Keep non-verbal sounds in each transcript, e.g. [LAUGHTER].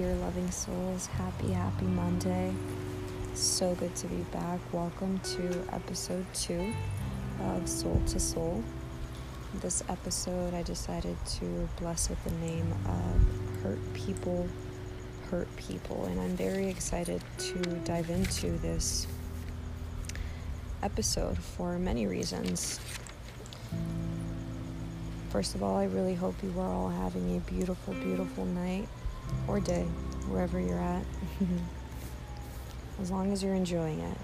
dear loving souls. Happy, happy Monday. So good to be back. Welcome to episode two of Soul to Soul. This episode, I decided to bless with the name of Hurt People, Hurt People. And I'm very excited to dive into this episode for many reasons. First of all, I really hope you are all having a beautiful, beautiful night or day, wherever you're at, [LAUGHS] as long as you're enjoying it.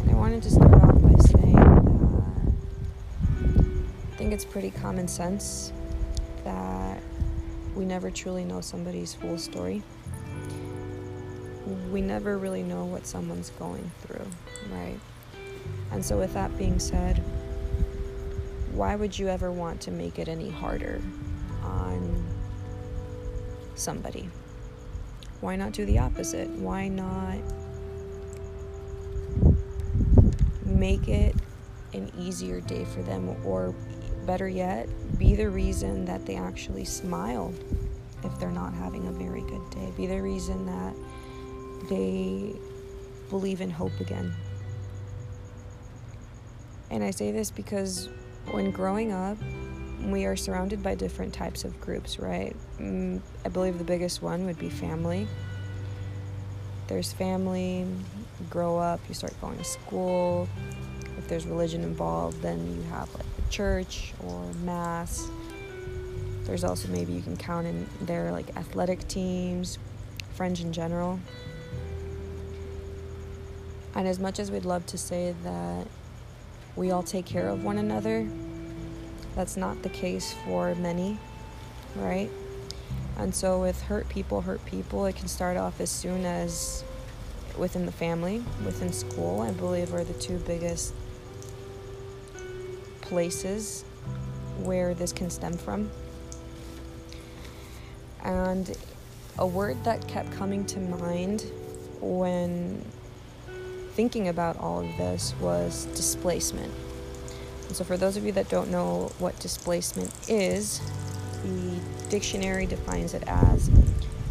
And I wanted to start off by saying that I think it's pretty common sense that we never truly know somebody's full story. We never really know what someone's going through, right? And so, with that being said, why would you ever want to make it any harder on somebody? Why not do the opposite? Why not make it an easier day for them? Or better yet, be the reason that they actually smile if they're not having a very good day. Be the reason that they believe in hope again. And I say this because when growing up, we are surrounded by different types of groups, right? Mm, I believe the biggest one would be family. There's family, you grow up, you start going to school. If there's religion involved, then you have like the church or mass. There's also maybe you can count in there like athletic teams, friends in general. And as much as we'd love to say that we all take care of one another. That's not the case for many, right? And so, with hurt people, hurt people, it can start off as soon as within the family, within school, I believe, are the two biggest places where this can stem from. And a word that kept coming to mind when thinking about all of this was displacement. And so, for those of you that don't know what displacement is, the dictionary defines it as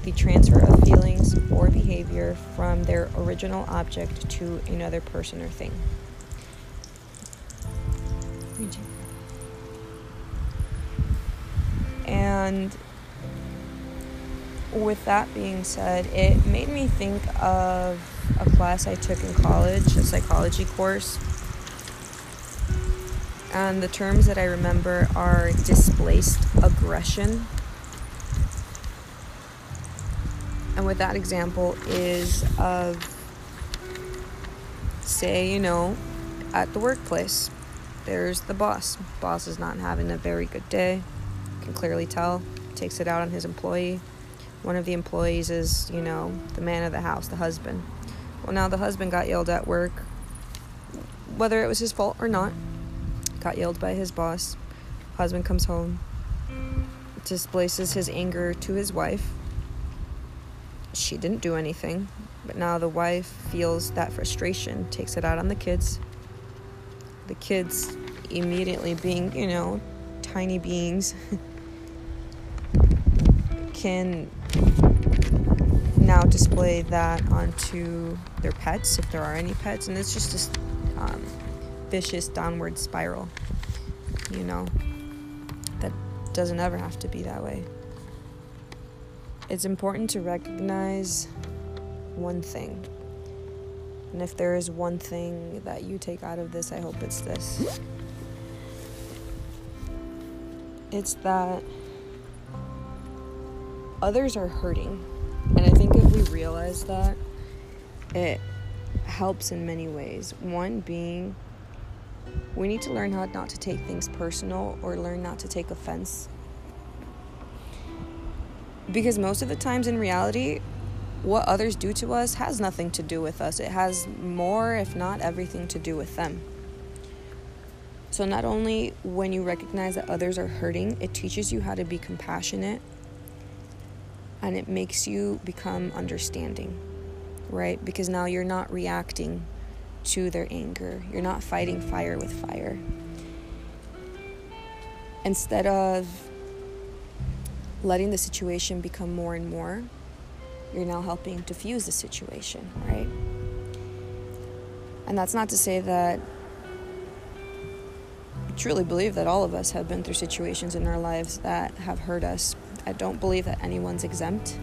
the transfer of feelings or behavior from their original object to another person or thing. And with that being said, it made me think of a class I took in college, a psychology course. And the terms that I remember are displaced aggression. And with that example is of say, you know, at the workplace, there's the boss. Boss is not having a very good day. Can clearly tell. Takes it out on his employee. One of the employees is, you know, the man of the house, the husband. Well, now the husband got yelled at work, whether it was his fault or not. Got yelled by his boss. Husband comes home, displaces his anger to his wife. She didn't do anything, but now the wife feels that frustration, takes it out on the kids. The kids immediately being, you know, tiny beings [LAUGHS] can now display that onto their pets if there are any pets and it's just this um, vicious downward spiral you know? That doesn't ever have to be that way. It's important to recognize one thing. And if there is one thing that you take out of this i hope it's this. It's that others are hurting. And I think if we realize that, it helps in many ways. One being, we need to learn how not to take things personal or learn not to take offense. Because most of the times in reality, what others do to us has nothing to do with us. It has more, if not everything, to do with them. So, not only when you recognize that others are hurting, it teaches you how to be compassionate and it makes you become understanding, right? Because now you're not reacting to their anger, you're not fighting fire with fire. Instead of letting the situation become more and more, you're now helping diffuse the situation, right? And that's not to say that I truly believe that all of us have been through situations in our lives that have hurt us. I don't believe that anyone's exempt.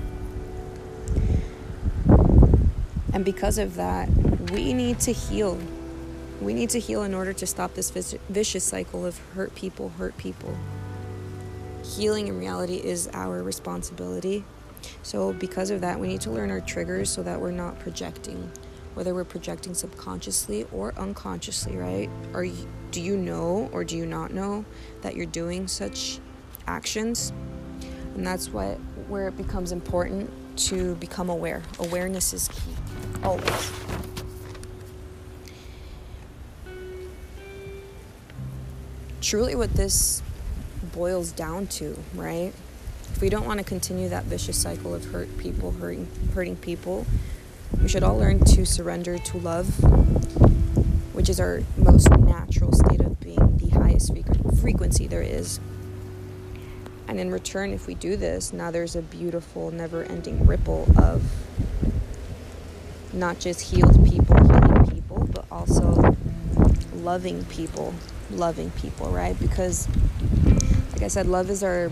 And because of that, we need to heal. We need to heal in order to stop this vicious cycle of hurt people, hurt people. Healing in reality is our responsibility. So, because of that, we need to learn our triggers so that we're not projecting, whether we're projecting subconsciously or unconsciously, right? Are you, do you know or do you not know that you're doing such actions? And that's what where it becomes important to become aware. Awareness is key, always. Truly, what this boils down to, right? If we don't want to continue that vicious cycle of hurt people, hurting, hurting people, we should all learn to surrender to love, which is our most natural state of being, the highest frequency there is. And in return, if we do this, now there's a beautiful, never ending ripple of not just healed people, healing people, but also loving people, loving people, right? Because, like I said, love is our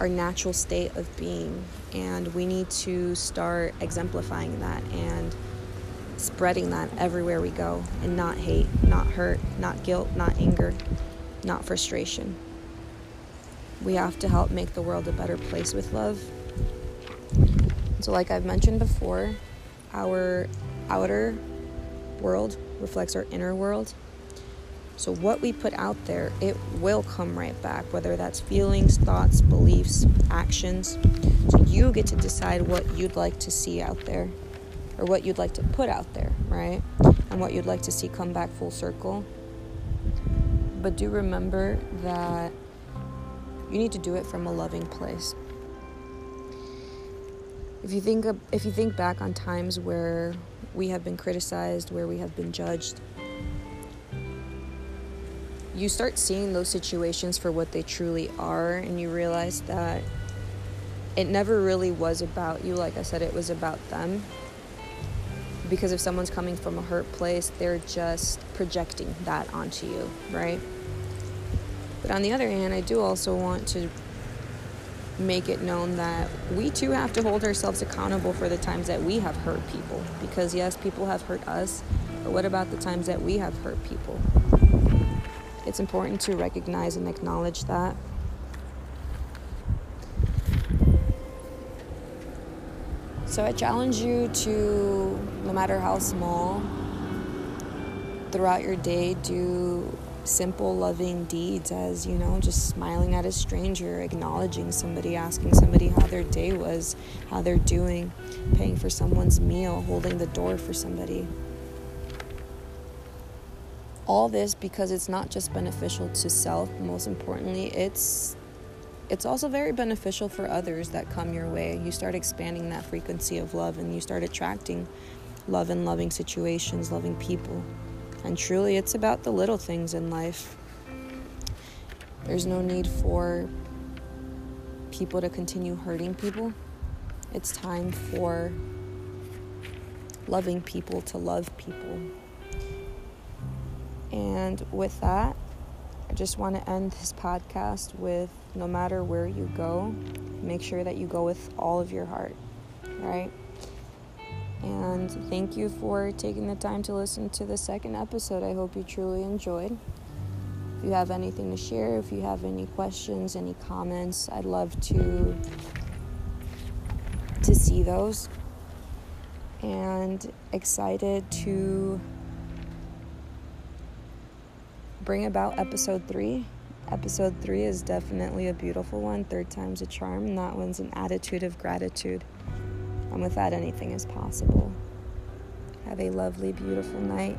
our natural state of being, and we need to start exemplifying that and spreading that everywhere we go, and not hate, not hurt, not guilt, not anger, not frustration. We have to help make the world a better place with love. So, like I've mentioned before, our outer world reflects our inner world. So, what we put out there, it will come right back, whether that's feelings, thoughts, beliefs, actions. So, you get to decide what you'd like to see out there or what you'd like to put out there, right? And what you'd like to see come back full circle. But do remember that you need to do it from a loving place. If you think of, if you think back on times where we have been criticized, where we have been judged, you start seeing those situations for what they truly are and you realize that it never really was about you like I said it was about them. Because if someone's coming from a hurt place, they're just projecting that onto you, right? But on the other hand, I do also want to make it known that we too have to hold ourselves accountable for the times that we have hurt people. Because yes, people have hurt us, but what about the times that we have hurt people? It's important to recognize and acknowledge that. So I challenge you to, no matter how small, throughout your day, do simple, loving deeds as, you know, just smiling at a stranger, acknowledging somebody, asking somebody how their day was, how they're doing, paying for someone's meal, holding the door for somebody. All this because it's not just beneficial to self, most importantly, it's it's also very beneficial for others that come your way. You start expanding that frequency of love and you start attracting love and loving situations, loving people. And truly, it's about the little things in life. There's no need for people to continue hurting people. It's time for loving people to love people. And with that, I just want to end this podcast with no matter where you go, make sure that you go with all of your heart, right? And thank you for taking the time to listen to the second episode. I hope you truly enjoyed. If you have anything to share, if you have any questions, any comments, I'd love to to see those. And excited to bring about episode 3. Episode 3 is definitely a beautiful one. Third time's a charm. And that one's an attitude of gratitude. And with that, anything is possible. Have a lovely, beautiful night.